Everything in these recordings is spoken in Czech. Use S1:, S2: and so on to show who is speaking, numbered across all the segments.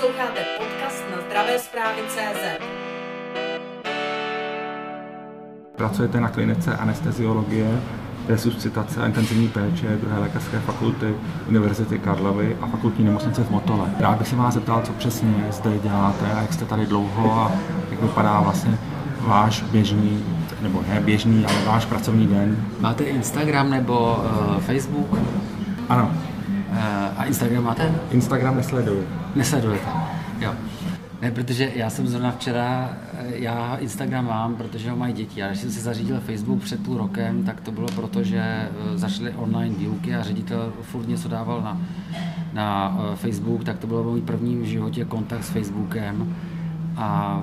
S1: Posloucháte podcast na zdravé zprávy CZ.
S2: Pracujete na klinice anesteziologie, resuscitace a intenzivní péče druhé lékařské fakulty Univerzity Karlovy a fakultní nemocnice v Motole. Rád bych se vás zeptal, co přesně zde děláte a jak jste tady dlouho a jak vypadá vlastně váš běžný, nebo ne běžný, ale váš pracovní den.
S3: Máte Instagram nebo uh, Facebook?
S2: Ano,
S3: Uh, a Instagram máte?
S2: Instagram nesleduju.
S3: Nesledujete? Jo. Ne, protože já jsem zrovna včera, eh, já Instagram mám, protože ho mají děti. A když jsem si zařídil Facebook před půl rokem, tak to bylo proto, že eh, začaly online výuky a ředitel furt něco dával na, na eh, Facebook, tak to bylo můj první v životě kontakt s Facebookem. A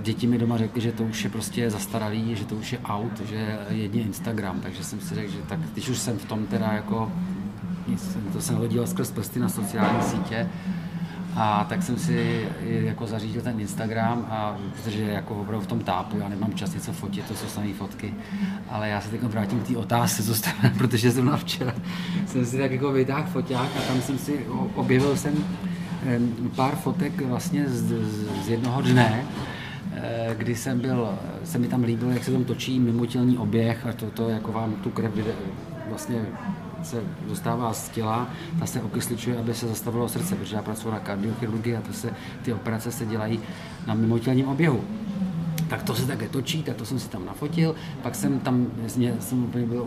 S3: děti mi doma řekly, že to už je prostě zastaralý, že to už je out, že je jedně Instagram. Takže jsem si řekl, že tak když už jsem v tom teda jako, nic, to jsem hodil skrz prsty na sociální sítě, a tak jsem si jako zařídil ten Instagram, a, protože jako opravdu v tom tápu, já nemám čas něco fotit, to jsou samé fotky, ale já se teď vrátím k té otázce, co jste, protože jsem včera jsem si tak jako vytáhl foťák a tam jsem si objevil jsem em, pár fotek vlastně z, z, jednoho dne, eh, kdy jsem byl, se mi tam líbilo, jak se tam točí mimotělní oběh a to, to jako vám tu krev vlastně se dostává z těla, ta se okysličuje, aby se zastavilo srdce, protože já pracuji na kardiochirurgii a to se, ty operace se dělají na mimotělním oběhu. Tak to se také točí, tak to jsem si tam nafotil, pak jsem tam, mě, jsem úplně byl,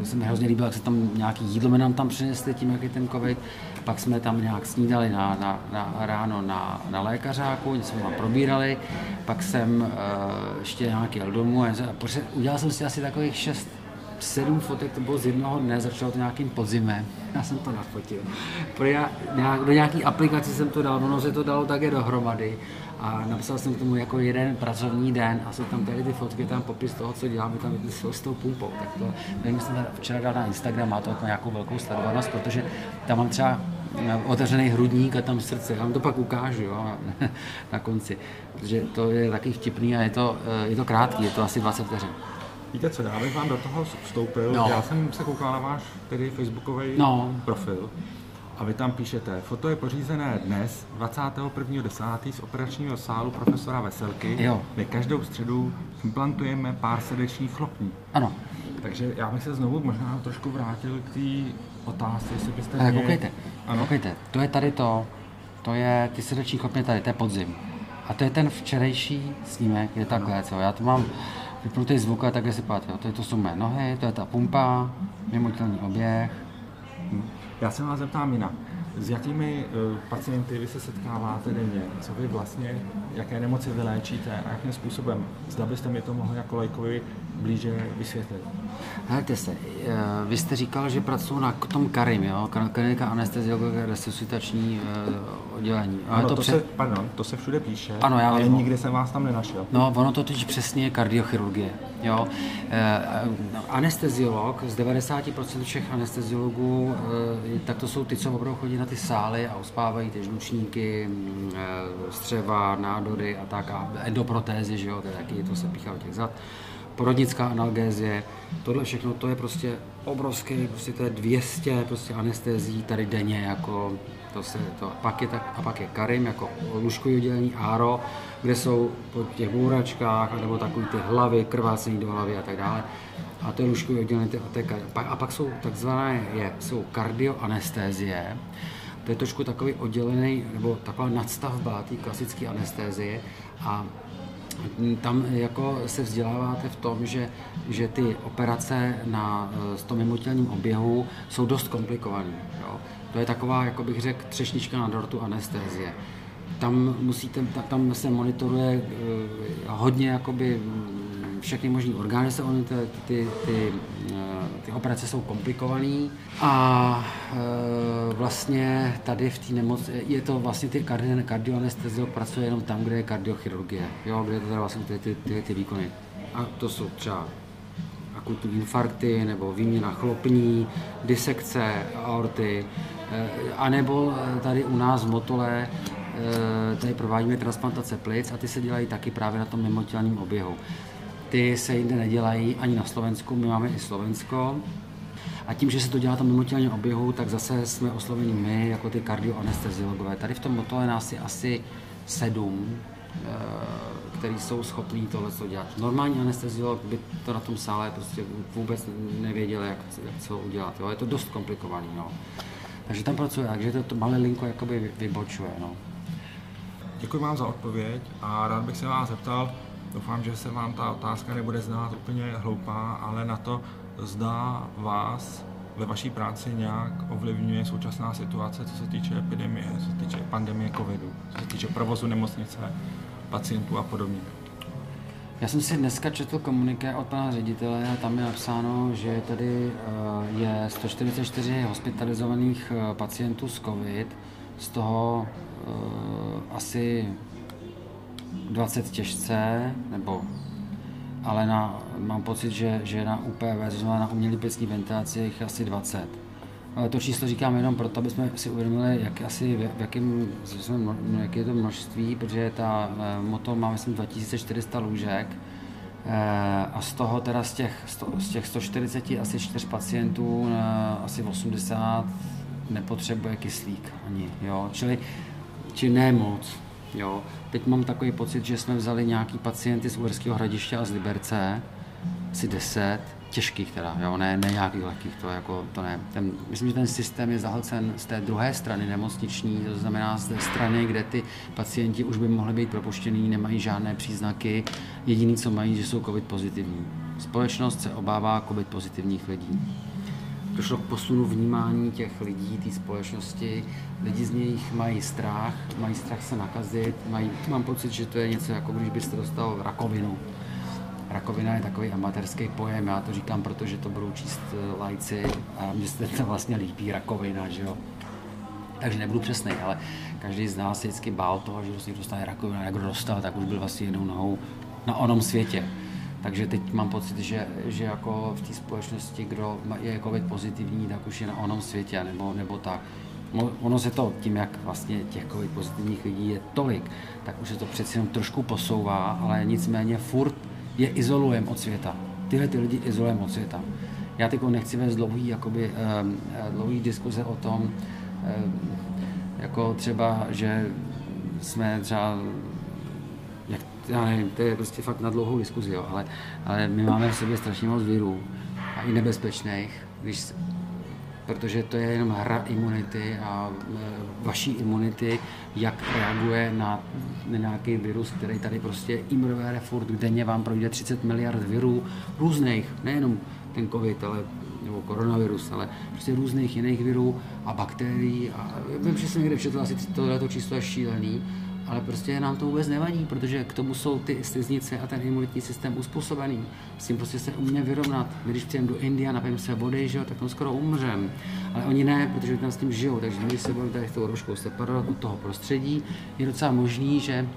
S3: eh, se mi hrozně líbilo, jak se tam nějaký jídlo mi nám tam přinesli tím, jak je ten covid, pak jsme tam nějak snídali na, na, na ráno na, na lékařáku, něco jsme tam probírali, pak jsem uh, ještě nějaký jel domů a a udělal jsem si asi takových šest sedm fotek, to bylo z jednoho dne, začalo to nějakým podzimem. Já jsem to nafotil. Pro já, nějak, do nějaký aplikaci jsem to dal, ono se to dalo také dohromady. A napsal jsem k tomu jako jeden pracovní den a jsou tam tady ty fotky, tam popis toho, co děláme tam s, tou pumpou. Tak to, nevím, jsem včera dal na Instagram, má to jako nějakou velkou sledovanost, protože tam mám třeba eh, otevřený hrudník a tam srdce. Já vám to pak ukážu jo, na konci, protože to je taky vtipný a je to, eh, je to krátký, je to asi 20 vteřin.
S2: Víte co, já bych vám do toho vstoupil.
S3: No.
S2: Já jsem se koukal na váš tedy facebookový
S3: No.
S2: profil a vy tam píšete, foto je pořízené dnes 21.10. z operačního sálu profesora Veselky,
S3: Jo.
S2: kde každou středu implantujeme pár srdečních chlopní.
S3: Ano,
S2: Takže já bych se znovu možná trošku vrátil k té otázce, jestli byste
S3: ale
S2: mě-
S3: koukejte,
S2: Ano.
S3: koukejte, to je tady to, to je ty srdeční chopně tady, to je podzim. A to je ten včerejší snímek, je takhle, co, já to mám vypnutý zvuk a takhle si páte, to, je, to jsou mé nohy, to je ta pumpa, mimotělní oběh,
S2: Já se vás zeptám jinak. S jakými uh, pacienty vy se setkáváte denně? Co vy vlastně, jaké nemoci vy léčíte a jakým způsobem? Zda byste mi to mohli jako lajkovi blíže vysvětlit.
S3: Hleďte se, eh, vy jste říkal, že pracuji na tom Karim, jo? Ka- klinika anesteziologie resuscitační eh, oddělení. Ale
S2: Ano,
S3: to
S2: to,
S3: pře-
S2: se, pardon, to se všude píše,
S3: Ano, já
S2: ale
S3: vím.
S2: nikdy jsem vás tam nenašel.
S3: No, ono to totiž přesně je kardiochirurgie. Jo? E, anesteziolog, z 90% všech anesteziologů, e, tak to jsou ty, co opravdu chodí na ty sály a uspávají ty žlučníky, e, střeva, nádory a tak, a endoprotézy, že jo, to je taky, to se píchá od těch zad. Porodnická analgézie, tohle všechno, to je prostě obrovský, prostě to je 200 prostě anestezí tady denně, jako to se, to, a pak je tak, a pak je Karim jako lůžkový oddělení Áro, kde jsou po těch bouračkách, nebo takový ty hlavy, krvácení do hlavy a tak dále. A to je lůžkový oddělení, Karim. Pa- a pak jsou takzvané, je, jsou kardioanestézie, to je trošku takový oddělený, nebo taková nadstavba té klasické anestézie a tam jako se vzděláváte v tom, že, že ty operace na eh, s tom mimotělním oběhu jsou dost komplikované. To je taková, jako bych řekl, třešnička na dortu anestézie. Tam, musíte, ta- tam se monitoruje eh, hodně jakoby mm, všechny možné orgány se oni, ty, ty, ty, eh, ty operace jsou komplikované a eh, vlastně tady v té nemoci, je to vlastně ty kardi, kardioanesteziolog pracuje jenom tam, kde je kardiochirurgie, jo, kde je to teda vlastně ty, ty, ty, ty výkony. A to jsou třeba akutní infarkty nebo výměna chlopní, disekce aorty, eh, anebo eh, tady u nás v Motole eh, tady provádíme transplantace plic a ty se dělají taky právě na tom mimotělním oběhu. Ty se jinde nedělají ani na Slovensku, my máme i Slovensko, A tím, že se to dělá tam mimotělně oběhu, tak zase jsme osloveni my, jako ty kardioanesteziologové. Tady v tom motole nás je asi sedm, eh, který jsou schopní tohle dělat. Normální anesteziolog by to na tom sále prostě vůbec nevěděl, jak, jak co udělat. Jo. Je to dost komplikovaný. No. Takže tam pracuje, takže to, to malé linko jakoby vybočuje. No.
S2: Děkuji vám za odpověď a rád bych se vás zeptal, doufám, že se vám ta otázka nebude znát úplně hloupá, ale na to, zda vás ve vaší práci nějak ovlivňuje současná situace, co se týče epidemie, co se týče pandemie covidu, co se týče provozu nemocnice, pacientů a podobně.
S3: Já jsem si dneska četl komuniké od pana ředitele a tam je napsáno, že tady eh, je 144 hospitalizovaných eh, pacientů s COVID, z toho uh, asi 20 těžce, nebo ale na, mám pocit, že, že na UPV, to znamená na umělý plicní ventilaci, je jich asi 20. Ale to číslo říkám jenom proto, aby jsme si uvědomili, jak asi, v jakém, jaké je to množství, protože ta uh, moto má, myslím, 2400 lůžek, uh, a z toho teda z těch, z těch 140 asi 4 pacientů, asi 80 nepotřebuje kyslík ani, jo, čili, či ne moc, jo. Teď mám takový pocit, že jsme vzali nějaký pacienty z Uherského hradiště a z Liberce, asi 10, těžkých teda, jo, ne, ne nějakých lehkých, to jako, to ne. Ten, myslím, že ten systém je zahlcen z té druhé strany nemocniční, to znamená z té strany, kde ty pacienti už by mohli být propuštění, nemají žádné příznaky, jediný, co mají, že jsou covid pozitivní. Společnost se obává covid pozitivních lidí došlo k posunu vnímání těch lidí, té společnosti. Lidi z nich mají strach, mají strach se nakazit, mají, mám pocit, že to je něco jako když byste dostal rakovinu. Rakovina je takový amatérský pojem, já to říkám, protože to budou číst eh, lajci a mně se to vlastně líbí, rakovina, že jo. Takže nebudu přesný, ale každý z nás vždycky bál toho, že dostane rakovinu, jak dostal, tak už byl vlastně jednou nohou na onom světě. Takže teď mám pocit, že, že jako v té společnosti, kdo je COVID pozitivní, tak už je na onom světě, nebo, nebo tak. Ono se to tím, jak vlastně těch COVID pozitivních lidí je tolik, tak už se to přeci jenom trošku posouvá, ale nicméně furt je izolujem od světa. Tyhle ty lidi izolujem od světa. Já teď nechci vést dlouhý, jakoby, um, dlouhý diskuze o tom, jako třeba, že jsme třeba já nevím, to je prostě fakt na dlouhou diskuzi, jo, ale, ale my máme v sobě strašně moc virů a i nebezpečných, když, protože to je jenom hra imunity a e, vaší imunity, jak reaguje na, na nějaký virus, který tady prostě imrvére furt, denně vám projde 30 miliard virů různých, nejenom ten covid, ale nebo koronavirus, ale prostě různých jiných virů a bakterií. A vím, že jsem někde přečetl, asi tohle číslo je šílený, ale prostě nám to vůbec nevadí, protože k tomu jsou ty sliznice a ten imunitní systém uspůsobený. S tím prostě se umíme vyrovnat. My když přijdeme do Indie a napijeme se vody, že jo, tak tam skoro umřem. Ale oni ne, protože tam s tím žijou, takže my, se budeme tady tou rožkou separovat od toho prostředí, je docela možný, že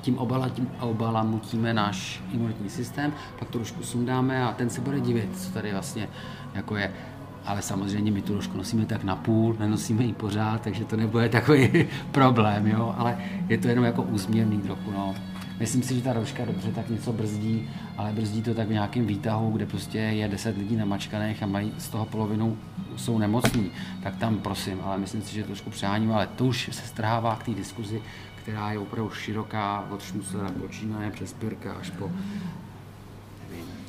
S3: tím, obala, tím obalamutíme náš imunitní systém, pak to trošku sundáme a ten se bude divit, co tady vlastně jako je ale samozřejmě my tu rožku nosíme tak na půl, nenosíme ji pořád, takže to nebude takový problém, jo, ale je to jenom jako úsměvný trochu, no. Myslím si, že ta rožka dobře tak něco brzdí, ale brzdí to tak v nějakém výtahu, kde prostě je 10 lidí namačkaných a mají z toho polovinu jsou nemocní, tak tam prosím, ale myslím si, že trošku přeháním, ale to už se strhává k té diskuzi, která je opravdu široká, od Šmuclera počínaje přes Pirka až po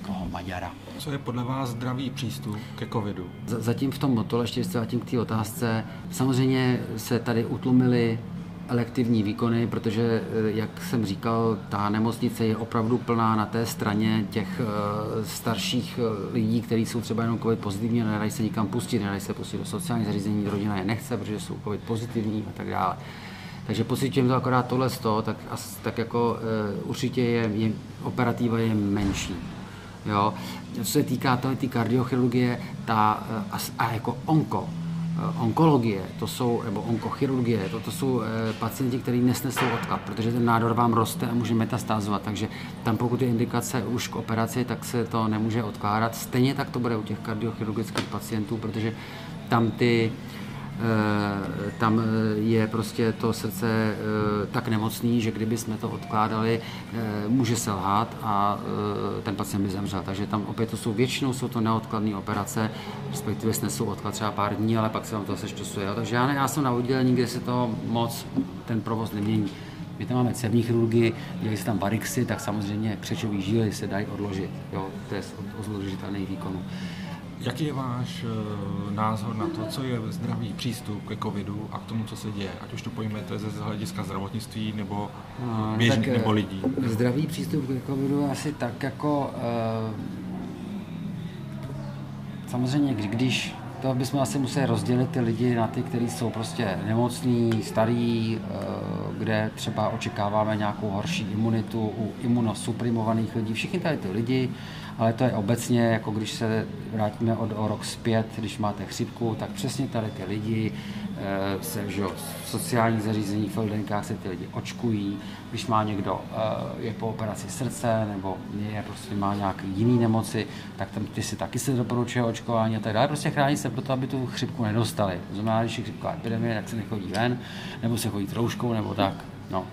S3: koho Maďara.
S2: Co je podle vás zdravý přístup ke covidu?
S3: Zatím v tom motole, ještě zatím k té otázce, samozřejmě se tady utlumily elektivní výkony, protože, eh, jak jsem říkal, ta nemocnice je opravdu plná na té straně těch eh, starších eh, lidí, kteří jsou třeba jenom COVID pozitivní, nedají se nikam pustit, nedají se pustit do sociálních zařízení, rodina je nechce, protože jsou COVID pozitivní a tak dále. Takže pocitujeme to akorát tohle z toho, tak, tak jako určitě je, je, operativa je menší. Jo. Co se týká té tý kardiochirurgie ta, eh, a, a jako onko, eh, onkologie, to jsou, nebo onkochirurgie, to, to jsou e, pacienti, kteří nesnesou odklad, protože ten nádor vám roste a může metastázovat, takže tam pokud je indikace už k operaci, tak se to nemůže odkládat. Stejně tak to bude u těch kardiochirurgických pacientů, protože tam ty tam je prostě to srdce tak nemocný, že kdyby jsme to odkládali, může selhat a ten pacient by zemřel. Takže tam opět to jsou většinou jsou to neodkladné operace, respektive snesou odklad třeba pár dní, ale pak se vám to sešťosuje. Takže já, ne, já jsem na oddělení, kde se to moc ten provoz nemění. My tam máme cévní chirurgii, dělají se tam varixy, tak samozřejmě křečový žíly se dají odložit. Jo, to je odložitelný výkonu.
S2: Jaký je váš uh, názor na to, co je zdravý přístup ke covidu a k tomu, co se děje? Ať už to pojmete ze hlediska zdravotnictví nebo no, běžných nebo lidí.
S3: Zdravý přístup ke covidu asi tak jako... Uh, samozřejmě, když to bychom asi museli rozdělit ty lidi na ty, kteří jsou prostě nemocní, starý, eh, kde třeba očekáváme nějakou horší imunitu u imunosuprimovaných lidí. Všichni tady ty lidi ale to je obecně, jako když se vrátíme od o rok zpět, když máte chřipku, tak přesně tady ty lidi eh, se že, v sociálních zařízeních, v se ty lidi očkují, když má někdo eh, je po operaci srdce nebo je prostě má nějaké jiné nemoci, tak tam ty si taky se doporučuje očkování a tak dále. Prostě chrání se proto, aby tu chřipku nedostali. To znamená, když je chřipková epidemie, tak se nechodí ven, nebo se chodí trouškou, nebo tak. No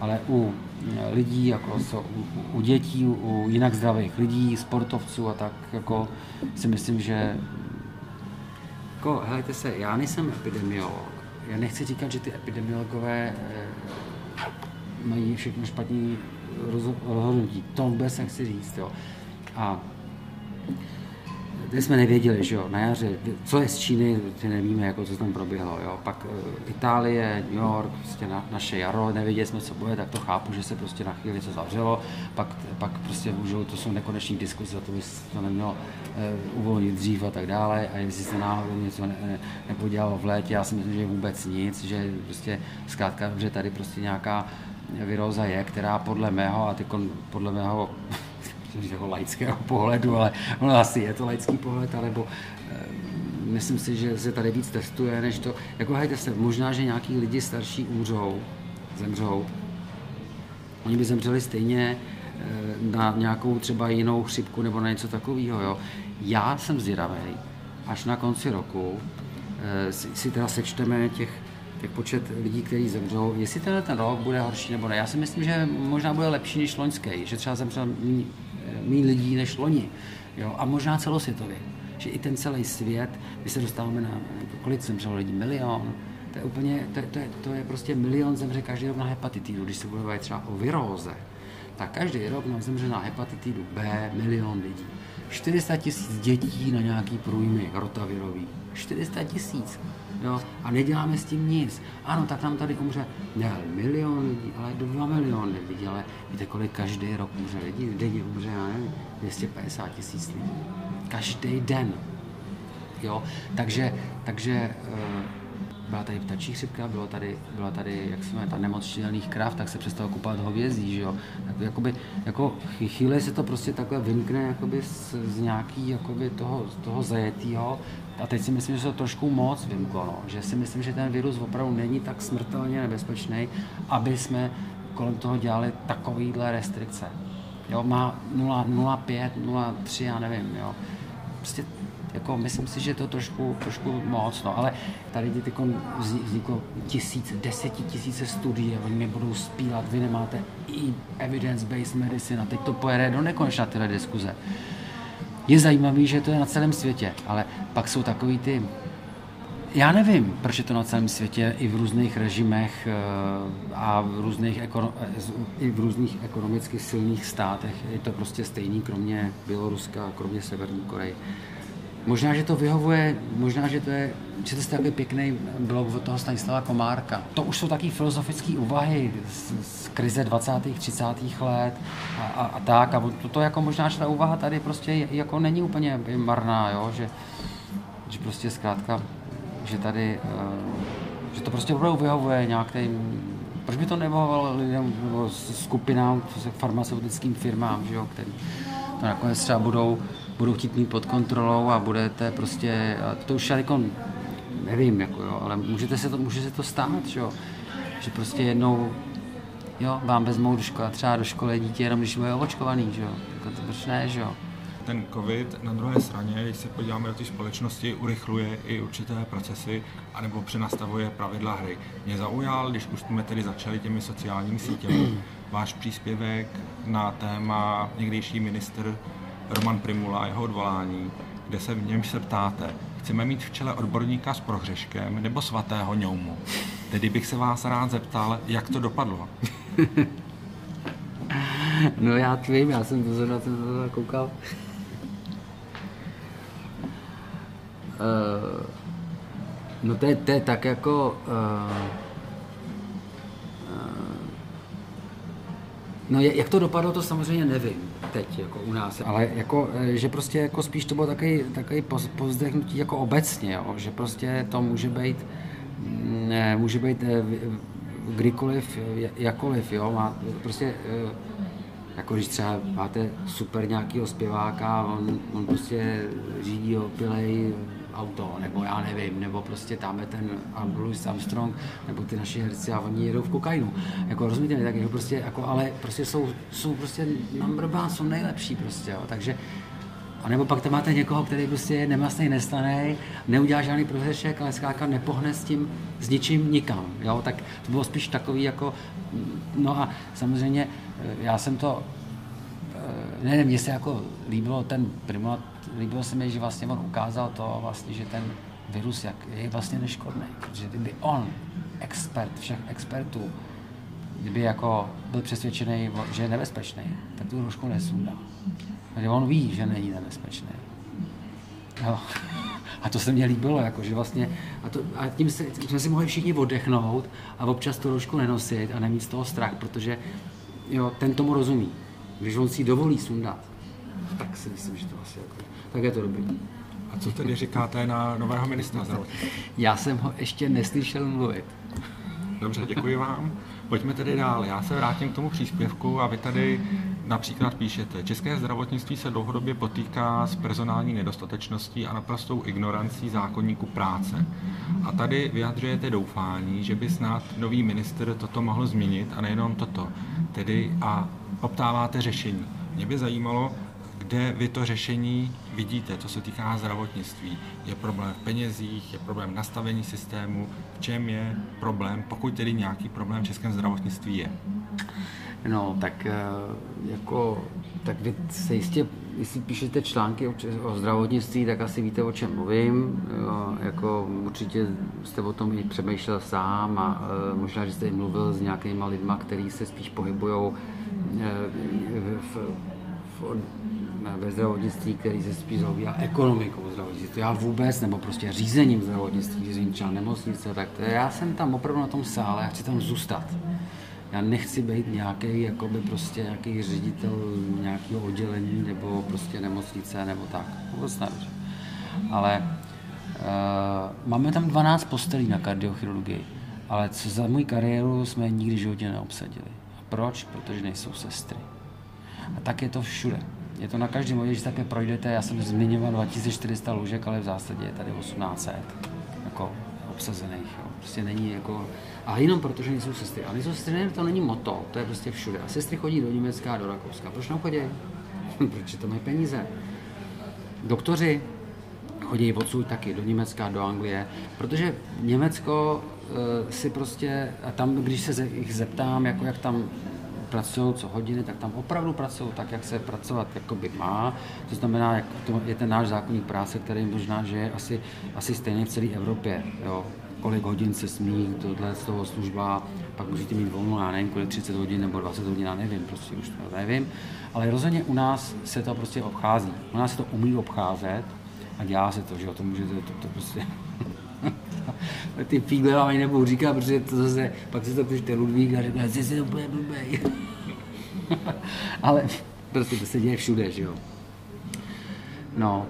S3: ale u eh, lidí, jako u, u dětí, u jinak zdravých lidí, sportovců a tak, jako si myslím, že jako, helejte se, já nejsem epidemiolog. Já nechci říkat, že ty epidemiologové eh, mají všechno špatný rozhodnutí. To vůbec nechci říct. Jo. A Teď jsme nevěděli, že jo, na jaře, co je z Číny, ty nevíme, jako co tam proběhlo, jo. Pak uh, Itálie, New York, prostě na, naše jaro, nevěděli jsme, co bude, tak to chápu, že se prostě na chvíli co zavřelo, pak, pak prostě můžou, to jsou nekoneční diskuze, to by to nemělo uh, uvolnit dřív a tak dále, a jestli se náhodou něco ne, ne, nepodělalo v létě, já si myslím, že vůbec nic, že prostě zkrátka, že tady prostě nějaká viróza je, která podle mého, a teď podle mého říct jako laického pohledu, ale ono asi je to laický pohled, alebo e, myslím si, že se tady víc testuje, než to, jako hejte se, možná, že nějaký lidi starší umřou, zemřou, oni by zemřeli stejně e, na nějakou třeba jinou chřipku nebo na něco takového, jo. Já jsem zvědavý, až na konci roku e, si, si teda sečteme těch těch počet lidí, kteří zemřou, jestli tenhle ten rok bude horší nebo ne. Já si myslím, že možná bude lepší než loňský, že třeba zemřel méně lidí než loni. Jo? A možná celosvětově. Že i ten celý svět, my se dostáváme na, kolik zemřelo lidí, milion, to je úplně, to, to, je, to je prostě milion zemře každý rok na hepatitidu. Když se bude třeba o viróze, tak každý rok nám zemře na hepatitidu B milion lidí. 400 tisíc dětí na nějaký průjmy rotavirový. 400 tisíc. Jo? A neděláme s tím nic. Ano, tak nám tady umře ne milion lidí, ale dva miliony lidí, ale víte, kolik každý rok umře lidí? Denně umře, já nevím, 250 tisíc lidí. Každý den. Jo? Takže, takže uh, byla tady ptačí chřipka, bylo tady, byla tady, jak jsme ta nemoc šílených krav, tak se přestalo kupovat hovězí, že jo. Tak jakoby, jako chvíli se to prostě takhle vymkne jakoby z, z nějaký jakoby toho, toho zajetýho. A teď si myslím, že se to trošku moc vymklo, no. že si myslím, že ten virus opravdu není tak smrtelně nebezpečný, aby jsme kolem toho dělali takovýhle restrikce. Jo, má 0,5, 0,3, já nevím, jo. Prostě jako myslím si, že to trošku, trošku moc, no, ale tady teď vzniklo tisíce, studií a oni mě budou spílat, vy nemáte i evidence-based medicine a teď to pojede do nekonečna tyhle diskuze. Je zajímavý, že to je na celém světě, ale pak jsou takový ty já nevím, proč je to na celém světě i v různých režimech eh, a v různých, ekono, i v různých ekonomicky silných státech. Je to prostě stejný, kromě Běloruska, kromě Severní Koreje. Možná, že to vyhovuje, možná, že to je, že to je takový pěkný blog od toho Stanislava Komárka. To už jsou taky filozofické úvahy z, z krize 20. 30. let a, a, a tak. A to, to jako možná, že ta úvaha tady prostě jako není úplně marná, jo? Že, že prostě zkrátka, že tady, uh, že to prostě opravdu vyhovuje nějakým proč by to nevyhovovalo lidem nebo skupinám, farmaceutickým firmám, že jo, který to nakonec třeba budou budou chtít mít pod kontrolou a budete prostě, to už jako nevím, jako jo, ale můžete se to, může se to stát, že jo, že prostě jednou jo, vám vezmou do školy, třeba do školy dítě, jenom když bude očkovaný, že jo, jako to proč ne, že jo.
S2: ten covid na druhé straně, když se podíváme do té společnosti, urychluje i určité procesy anebo přenastavuje pravidla hry. Mě zaujal, když už jsme tedy začali těmi sociálními sítěmi, váš příspěvek na téma někdejší minister Roman Primula a jeho odvolání, kde se v něm se ptáte, chceme mít v čele odborníka s prohřeškem nebo svatého ňoumu. Tedy bych se vás rád zeptal, jak to dopadlo.
S3: No já tvím, já jsem to zrovna jsem to koukal. Uh, no to je, to je tak jako... Uh, no jak to dopadlo, to samozřejmě nevím teď jako u nás, ale jako, že prostě jako spíš to bylo takový, takový pozdechnutí jako obecně, jo, že prostě to může být, ne, může být kdykoliv, jakoliv, jo, má prostě jako když třeba máte super nějakého zpěváka, on, on prostě řídí opilej auto, nebo já nevím, nebo prostě tam je ten Louis Armstrong, nebo ty naši herci a oni jedou v kokainu. Jako rozumíte mi, tak jako prostě, jako, ale prostě jsou, jsou prostě number one, jsou nejlepší prostě, jo. takže a nebo pak tam máte někoho, který prostě je nemastný, nestaný, neudělá žádný prohřešek, ale zkrátka nepohne s tím, s ničím nikam. Jo? Tak to bylo spíš takový jako, no a samozřejmě já jsem to, eh, ne, mně se jako líbilo ten primat, líbilo se mi, že vlastně on ukázal to vlastně, že ten virus jak je vlastně neškodný, protože kdyby on, expert všech expertů, kdyby jako byl přesvědčený, že je nebezpečný, tak tu roušku nesundá. Takže on ví, že není nebezpečný. Jo. A to se mně líbilo, jako, že vlastně, a, to, a tím, se, tím jsme si mohli všichni oddechnout a občas tu roušku nenosit a nemít z toho strach, protože jo, ten tomu rozumí. Když on si dovolí sundat, tak si myslím, že to asi jako, tak je to dobrý.
S2: A co tedy říkáte na nového ministra zdravotnictví?
S3: Já jsem ho ještě neslyšel mluvit.
S2: Dobře, děkuji vám. Pojďme tedy dál. Já se vrátím k tomu příspěvku a vy tady například píšete, české zdravotnictví se dlouhodobě potýká s personální nedostatečností a naprostou ignorancí zákonníku práce. A tady vyjadřujete doufání, že by snad nový minister toto mohl změnit a nejenom toto. Tedy a poptáváte řešení. Mě by zajímalo, kde vy to řešení vidíte, co se týká zdravotnictví. Je problém v penězích, je problém nastavení systému, v čem je problém, pokud tedy nějaký problém v českém zdravotnictví je?
S3: No, tak eh, jako, tak vy se jistě, jestli píšete články o, zdravotnictví, tak asi víte, o čem mluvím. Jo, jako určitě jste o tom i přemýšlel sám a uh, možná, že jste i mluvil s nějakýma lidma, kteří se spíš pohybují uh, v, v, ve zdravotnictví, který se spíš zabývá ekonomikou zdravotnictví. Já vůbec, nebo prostě řízením zdravotnictví, řízením třeba nemocnice, tak to já jsem tam opravdu na tom sále a chci tam zůstat. Já nechci být nějaký, jakoby prostě nějaký ředitel nějakého oddělení nebo prostě nemocnice nebo tak. Vůbec ne. Ale uh, máme tam 12 postelí na kardiochirurgii, ale co za můj kariéru jsme nikdy životě neobsadili. A proč? Protože nejsou sestry. A tak je to všude. Je to na každém bodě, že také projdete, já jsem zmiňoval 2400 lůžek, ale v zásadě je tady 1800 jako obsazených. Jo. Prostě není jako... A jenom protože nejsou sestry. A nejsou sestry, to není moto, to je prostě všude. A sestry chodí do Německa a do Rakouska. Proč tam chodí? Protože to mají peníze. Doktoři chodí odsud taky do Německa, do Anglie, protože Německo uh, si prostě, a tam, když se jich zeptám, jako jak tam pracují co hodiny, tak tam opravdu pracují tak, jak se pracovat jakoby má. To znamená, jak to je ten náš zákonník práce, který možná, že je asi, asi stejný v celé Evropě. Jo. Kolik hodin se smí, tohle z toho služba, pak musíte mít volno, já nevím, kolik 30 hodin nebo 20 hodin, já nevím, prostě už to nevím. Ale rozhodně u nás se to prostě obchází. U nás se to umí obcházet a dělá se to, že o to můžete, to, to prostě ty fígle vám ani nebudu říkat, protože to zase, pak se to přečte Ludvík a řekne, že si to bude blbej. Ale prostě to se děje všude, že jo. No,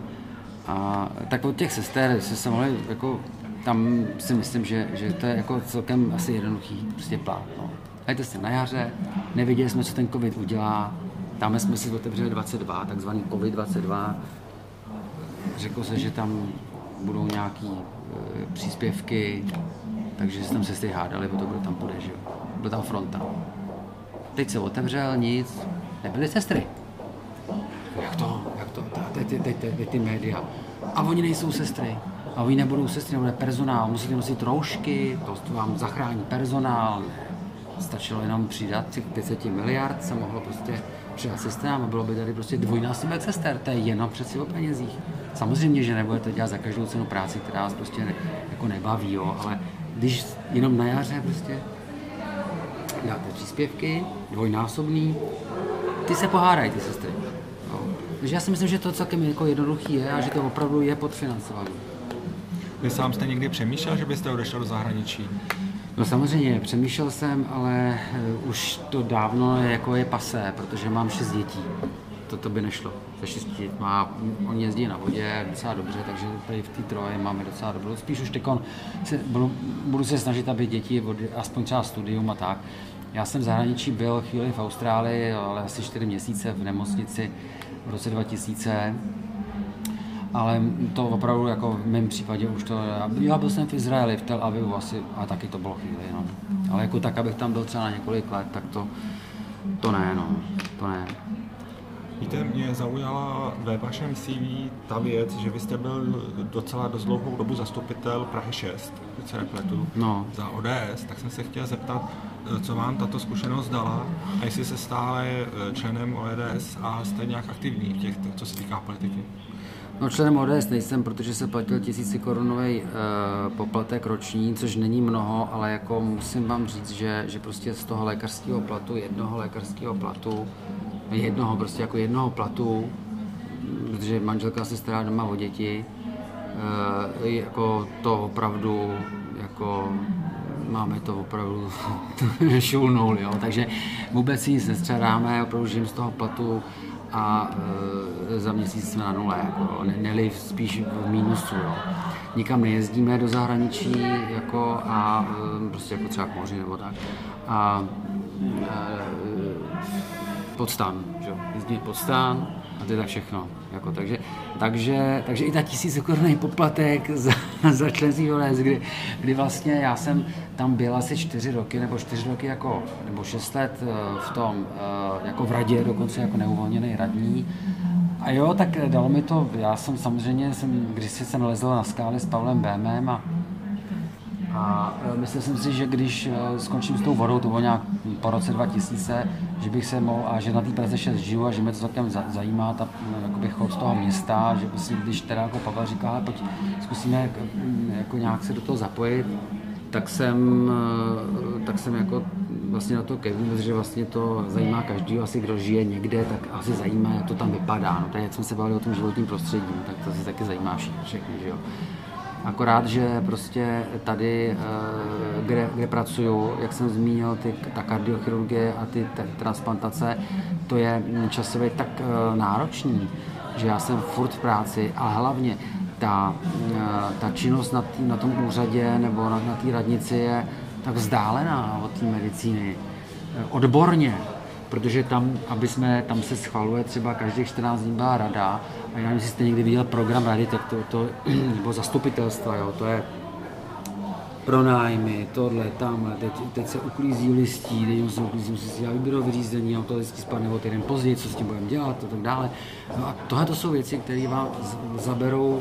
S3: a tak od těch sester se se mohli, jako, tam si myslím, že, že to je jako celkem asi jednoduchý prostě plán. No. Hejte se na jaře, nevěděli jsme, co ten covid udělá, tam jsme si otevřeli 22, takzvaný COVID-22. Řeklo se, že tam budou nějaký příspěvky, takže se tam sestry hádali, o to, kdo tam půjde, že jo. Byla tam fronta. Teď se otevřel, nic, nebyly sestry. Jak to? Jak to? Teď, teď, teď, teď ty média. A oni nejsou sestry. A oni nebudou sestry, bude personál. Musíte nosit roušky, to vám zachrání personál. Stačilo jenom přidat těch 500 miliard, se mohlo prostě přidat sestrám a bylo by tady prostě dvojnásobek sester. To je jenom přeci o penězích. Samozřejmě, že nebudete dělat za každou cenu práci, která vás prostě ne, jako nebaví, jo, ale když jenom na jaře prostě dáte příspěvky, dvojnásobný, ty se pohádají, ty sestry. Jo. Takže já si myslím, že to celkem jako jednoduchý je a že to opravdu je podfinancované.
S2: Vy sám jste někdy přemýšlel, že byste odešel do zahraničí?
S3: No samozřejmě, přemýšlel jsem, ale uh, už to dávno je, jako je pasé, protože mám šest dětí. To, to by nešlo. Se má, oni jezdí na vodě docela dobře, takže tady v té troje máme docela dobře. Spíš už teď budu, budu se snažit, aby děti, aspoň třeba studium a tak. Já jsem v zahraničí byl chvíli v Austrálii, ale asi čtyři měsíce v nemocnici v roce 2000 ale to opravdu jako v mém případě už to, já byl jsem v Izraeli, v Tel Avivu asi, a taky to bylo chvíli, no. Ale jako tak, abych tam byl třeba na několik let, tak to, to ne, no, to ne.
S2: Víte, mě zaujala ve vašem CV ta věc, že vy jste byl docela dost dlouhou dobu zastupitel Prahy 6, když se nepletu,
S3: no.
S2: za ODS, tak jsem se chtěl zeptat, co vám tato zkušenost dala a jestli se stále členem ODS a jste nějak aktivní v těch, co se týká politiky.
S3: No členem ODS nejsem, protože se platil tisíci korunový e, poplatek roční, což není mnoho, ale jako musím vám říct, že, že prostě z toho lékařského platu, jednoho lékařského platu, jednoho prostě jako jednoho platu, protože manželka se stará doma o děti, e, jako to opravdu jako máme to opravdu šulnul, jo. takže vůbec si nic nestřadáme, opravdu žijeme z toho platu a e, za měsíc jsme na nule, jako, ne, neli spíš v mínusu. Jo. Nikam nejezdíme do zahraničí jako, a e, prostě jako třeba k moři nebo tak. A e, pod stan, že? jezdíme pod stan a to je tak všechno. Jako, takže, takže, takže i ta tisícokorunný poplatek za, za členství ODS, kdy, kdy vlastně já jsem tam byl asi čtyři roky, nebo čtyři roky jako, nebo šest let eh, v tom, eh, jako v radě, dokonce jako neuvolněný radní. A jo, tak dalo mi to, já jsem samozřejmě, jsem, když jsem nalezl na skály s Pavlem Bémem a a myslel jsem si, že když skončím s tou vodou, to bylo nějak po roce 2000, že bych se mohl, a že na té Praze 6 žiju a že mě to celkem zajímá, ta jakoby chod z toho města, že prostě, když teda jako Pavel říká, pojď zkusíme jako nějak se do toho zapojit, tak jsem, e, tak jsem jako vlastně na to kevnu, protože vlastně to zajímá každý, asi kdo žije někde, tak asi zajímá, jak to tam vypadá. No, tak jak jsme se bavili o tom životním prostředí, no, tak to se taky zajímá všechny, že jo. Akorát, že prostě tady, eh, kde, kde pracuju, jak jsem zmínil, ty, ta kardiochirurgie a ty transplantace, to je časově tak eh, náročný, že já jsem furt v práci a hlavně ta, eh, ta činnost na, tý, na tom úřadě nebo na, na té radnici je tak vzdálená od té medicíny. Odborně, protože tam, aby jsme, tam se schvaluje třeba každých 14 dní byla rada a já nevím, jestli jste někdy viděl program rady, tak to, to nebo zastupitelstva, jo, to je pronájmy, tohle, tamhle, teď, teď se uklízí listí, teď se uklízí, musí si dělat výběrové řízení, auto vždycky spadne o týden později, co s tím budeme dělat a tak dále. No a tohle to jsou věci, které vám zaberou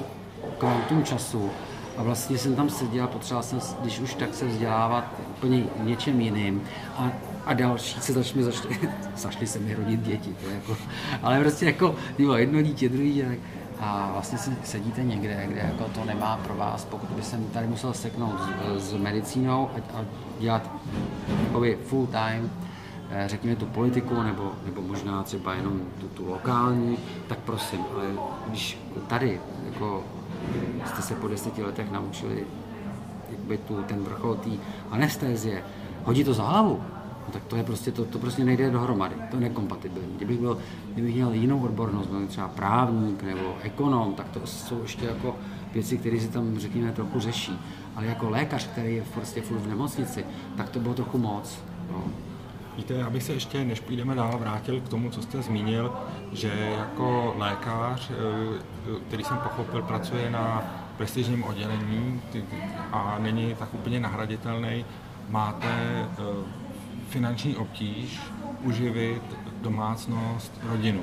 S3: kvantum času. A vlastně jsem tam seděl, potřeboval jsem, když už tak se vzdělávat úplně něčem jiným. A a další se začne, začne, začali se mi rodit děti, to je jako, ale prostě jako bylo jedno dítě, druhý dítě, a vlastně si sedíte někde, kde jako to nemá pro vás, pokud by jsem tady musel seknout s, s medicínou a, a dělat jakoby full time, eh, řekněme tu politiku, nebo, nebo možná třeba jenom tu, tu lokální, tak prosím, ale když tady jako jste se po deseti letech naučili jakby tu, ten vrchol té anestézie, hodí to za hlavu, no tak to je prostě, to, to prostě nejde dohromady, to je nekompatibilní. Kdybych, byl, kdybych měl jinou odbornost, byl třeba právník nebo ekonom, tak to jsou ještě jako věci, které si tam, řekněme, trochu řeší. Ale jako lékař, který je prostě furt v nemocnici, tak to bylo trochu moc. No.
S2: Víte, já bych se ještě, než půjdeme dál, vrátil k tomu, co jste zmínil, že jako lékař, eh, který jsem pochopil, pracuje na prestižním oddělení a není tak úplně nahraditelný, máte eh, finanční obtíž uživit domácnost, rodinu.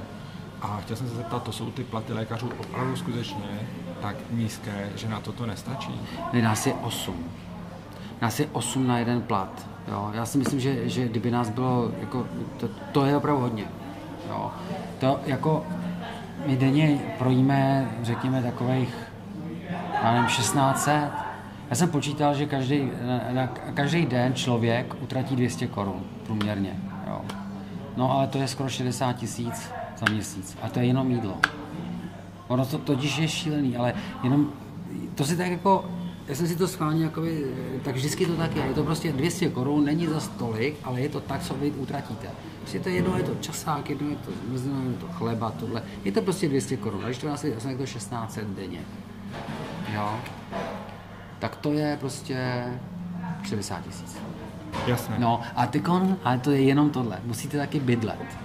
S2: A chtěl jsem se zeptat, to jsou ty platy lékařů opravdu skutečně tak nízké, že na to to nestačí?
S3: Ne, nás je 8. Nás je 8 na jeden plat. Jo. Já si myslím, že, že kdyby nás bylo, jako, to, to je opravdu hodně. Jo. To jako, my denně projíme, řekněme, takových, já nevím, 1600. Já jsem počítal, že každý, na, na, každý den člověk utratí 200 korun průměrně. Jo. No ale to je skoro 60 tisíc za měsíc. A to je jenom jídlo. Ono to totiž je šílený, ale jenom to si tak jako já jsem si to schválně, jakoby, tak vždycky to tak je. Je to prostě 200 korun, není za stolik, ale je to tak, co vy utratíte. Prostě to jedno je to časák, jedno je to, je to chleba, tohle. Je to prostě 200 korun. A když to nás je to 1600 denně. Jo? Tak to je prostě 60 tisíc.
S2: Jasně.
S3: No a ty kon, ale to je jenom tohle. Musíte taky bydlet.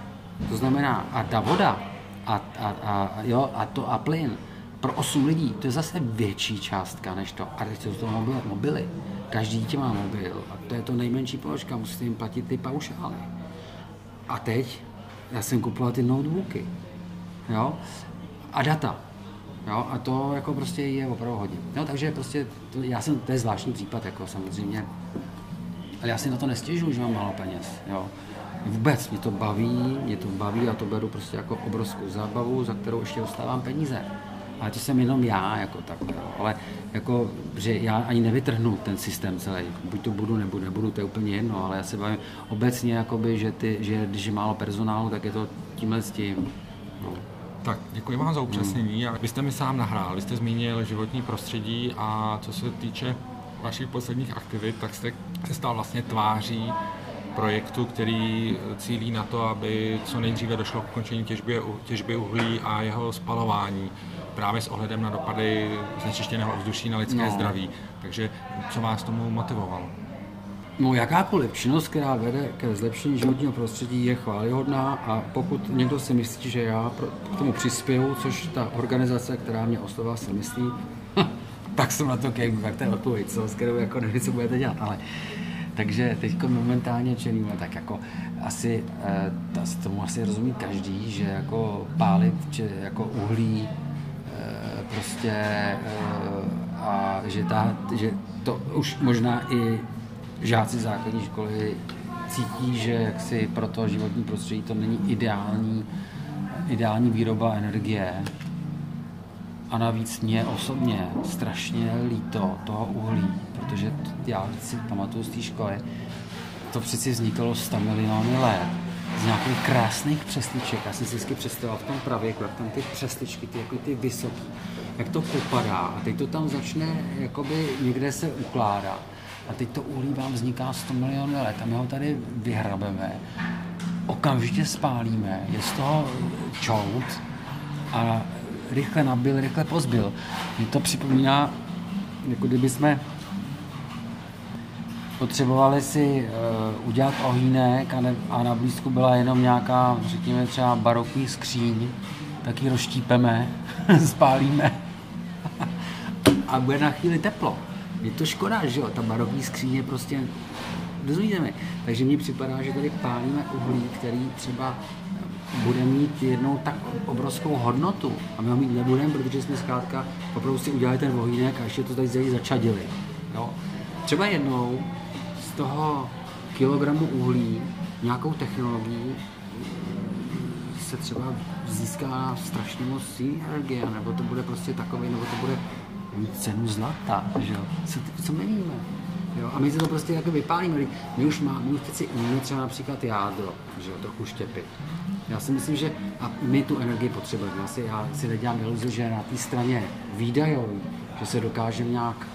S3: To znamená, a ta voda, a, a, a, jo, a to a plyn, pro 8 lidí, to je zase větší částka než to. A teď jsou to mobily, mobily. Každý dítě má mobil a to je to nejmenší položka, musíte jim platit ty paušály. A teď já jsem kupoval ty notebooky, jo, a data. Jo, a to jako prostě je opravdu hodně. Jo, takže prostě to, já jsem, to je zvláštní případ, jako samozřejmě. Ale já si na to nestěžuju, že mám málo peněz. Jo. Vůbec mě to baví, mě to baví a to beru prostě jako obrovskou zábavu, za kterou ještě dostávám peníze. Ale to jsem jenom já, jako tak, jo. ale jako, že já ani nevytrhnu ten systém celý, buď to budu, nebo nebudu, to je úplně jedno, ale já se bavím obecně, jakoby, že, ty, že když je málo personálu, tak je to tímhle s tím. No.
S2: Tak děkuji vám za upřesnění. Hmm. Vy jste mi sám nahrál, vy jste zmínil životní prostředí a co se týče vašich posledních aktivit, tak jste se stal vlastně tváří projektu, který cílí na to, aby co nejdříve došlo k ukončení těžby, těžby uhlí a jeho spalování právě s ohledem na dopady znečištěného ovzduší na lidské no. zdraví. Takže co vás tomu motivovalo?
S3: No jakákoliv činnost, která vede ke zlepšení životního prostředí, je chválihodná a pokud někdo si myslí, že já k tomu přispěju, což ta organizace, která mě oslovila, si myslí, tak jsem na to kejmu, tak to je odpověď, co, s kterou jako nevím, co budete dělat, ale takže teď momentálně čelíme, tak jako asi, eh, tomu asi rozumí každý, že jako pálit či jako uhlí eh, prostě eh, a že, ta, že to už možná i žáci základní školy cítí, že jaksi pro to životní prostředí to není ideální, ideální výroba energie. A navíc mě osobně strašně líto toho uhlí, protože já si pamatuju z té školy, to přeci vzniklo 100 miliony let z nějakých krásných přesliček. Já jsem si vždycky představoval v tom pravěku, jak tam ty přesličky, ty, jako ty vysoké, jak to popadá a teď to tam začne jakoby někde se ukládá. A teď to uhlí vám vzniká 100 milionů let a my ho tady vyhrabeme, okamžitě spálíme, je z toho čout a rychle nabil, rychle pozbil. Mě to připomíná, jako kdyby jsme potřebovali si uh, udělat ohýnek a, ne, a na blízku byla jenom nějaká, řekněme třeba barokní skříň, tak ji rozštípeme, spálíme a bude na chvíli teplo. Je to škoda, že jo, ta barokní skříň je prostě, rozumíte mi? Takže mně připadá, že tady pálíme uhlí, který třeba bude mít jednou tak obrovskou hodnotu a my ho mít nebudeme, protože jsme zkrátka opravdu si udělali ten ohýnek a ještě to tady začadili. Jo. Třeba jednou toho kilogramu uhlí nějakou technologií se třeba získá strašně moc energie, nebo to bude prostě takový, nebo to bude cenu zlata, že jo? Co, co my víme? Jo? A my se to prostě jako vypálíme. My už máme, my už teď si umíme třeba například jádro, že jo, trochu štěpit. Já si myslím, že a my tu energii potřebujeme. Já si, já si nedělám iluzi, že na té straně výdajový, že se dokážeme nějak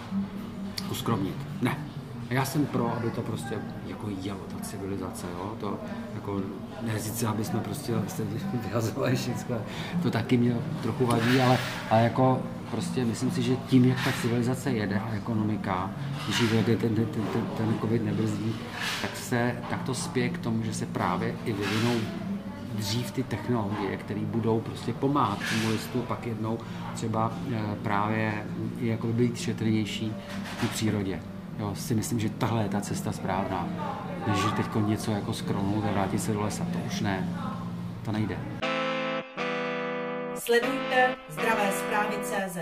S3: uskromnit. Ne. Já jsem pro, aby to prostě jako jelo, ta civilizace, jo? To jako, ne sice, aby jsme prostě vyhazovali všechno, to taky mě trochu vadí, ale, ale jako prostě myslím si, že tím, jak ta civilizace jede a ekonomika, když ten, ten, ten, ten, ten covid nebrzdí, tak, se, tak to spěje k tomu, že se právě i vyvinou dřív ty technologie, které budou prostě pomáhat tomu listu, pak jednou třeba eh, právě jako být šetrnější v přírodě. Jo, si myslím, že tahle je ta cesta správná. Než teď něco jako skronout a vrátit se do lesa, to už ne. To nejde.
S1: Sledujte zdravé zprávy CZ.